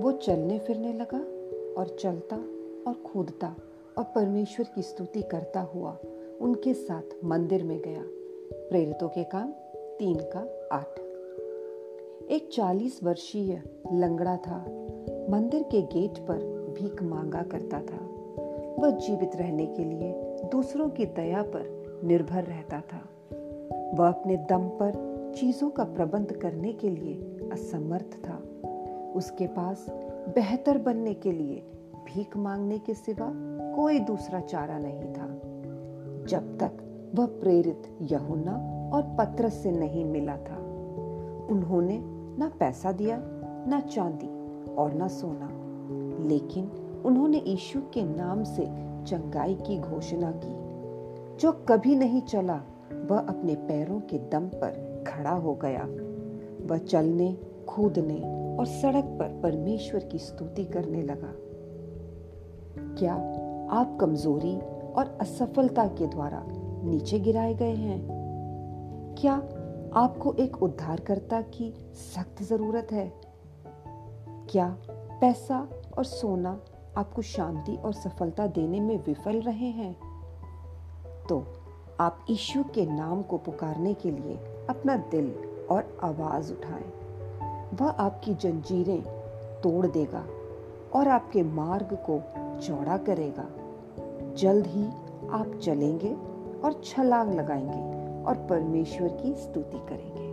वो चलने फिरने लगा और चलता और कूदता और परमेश्वर की स्तुति करता हुआ उनके साथ मंदिर में गया। प्रेरितों के काम तीन का आठ। एक चालीस वर्षीय लंगड़ा था। मंदिर के गेट पर भीख मांगा करता था। वह जीवित रहने के लिए दूसरों की दया पर निर्भर रहता था। वह अपने दम पर चीज़ों का प्रबंध करने के लिए असमर्थ था। उसके पास बेहतर बनने के लिए भीख मांगने के सिवा कोई दूसरा चारा नहीं था। जब तक वह प्रेरित यहुना और पत्रस से नहीं मिला था, उन्होंने ना पैसा दिया, ना चांदी और ना सोना। लेकिन उन्होंने यीशु के नाम से चंगाई की घोषणा की। जो कभी नहीं चला, वह अपने पैरों के दम पर खड़ा हो गया। वह चलने कूदने और सड़क पर परमेश्वर की स्तुति करने लगा। क्या आप कमज़ोरी और असफलता के द्वारा नीचे गिराए गए हैं? क्या आपको एक उद्धारकर्ता की सख्त ज़रूरत है? क्या पैसा और सोना आपको शांति और सफलता देने में विफल रहे हैं? तो आप ईशु के नाम को पुकारने के लिए अपना दिल और आवाज़ उठाएँ। वह आपकी जंजीरें तोड़ देगा और आपके मार्ग को चौड़ा करेगा। जल्द ही आप चलेंगे और छलांग लगाएँगे और परमेश्वर की स्तुति करेंगे।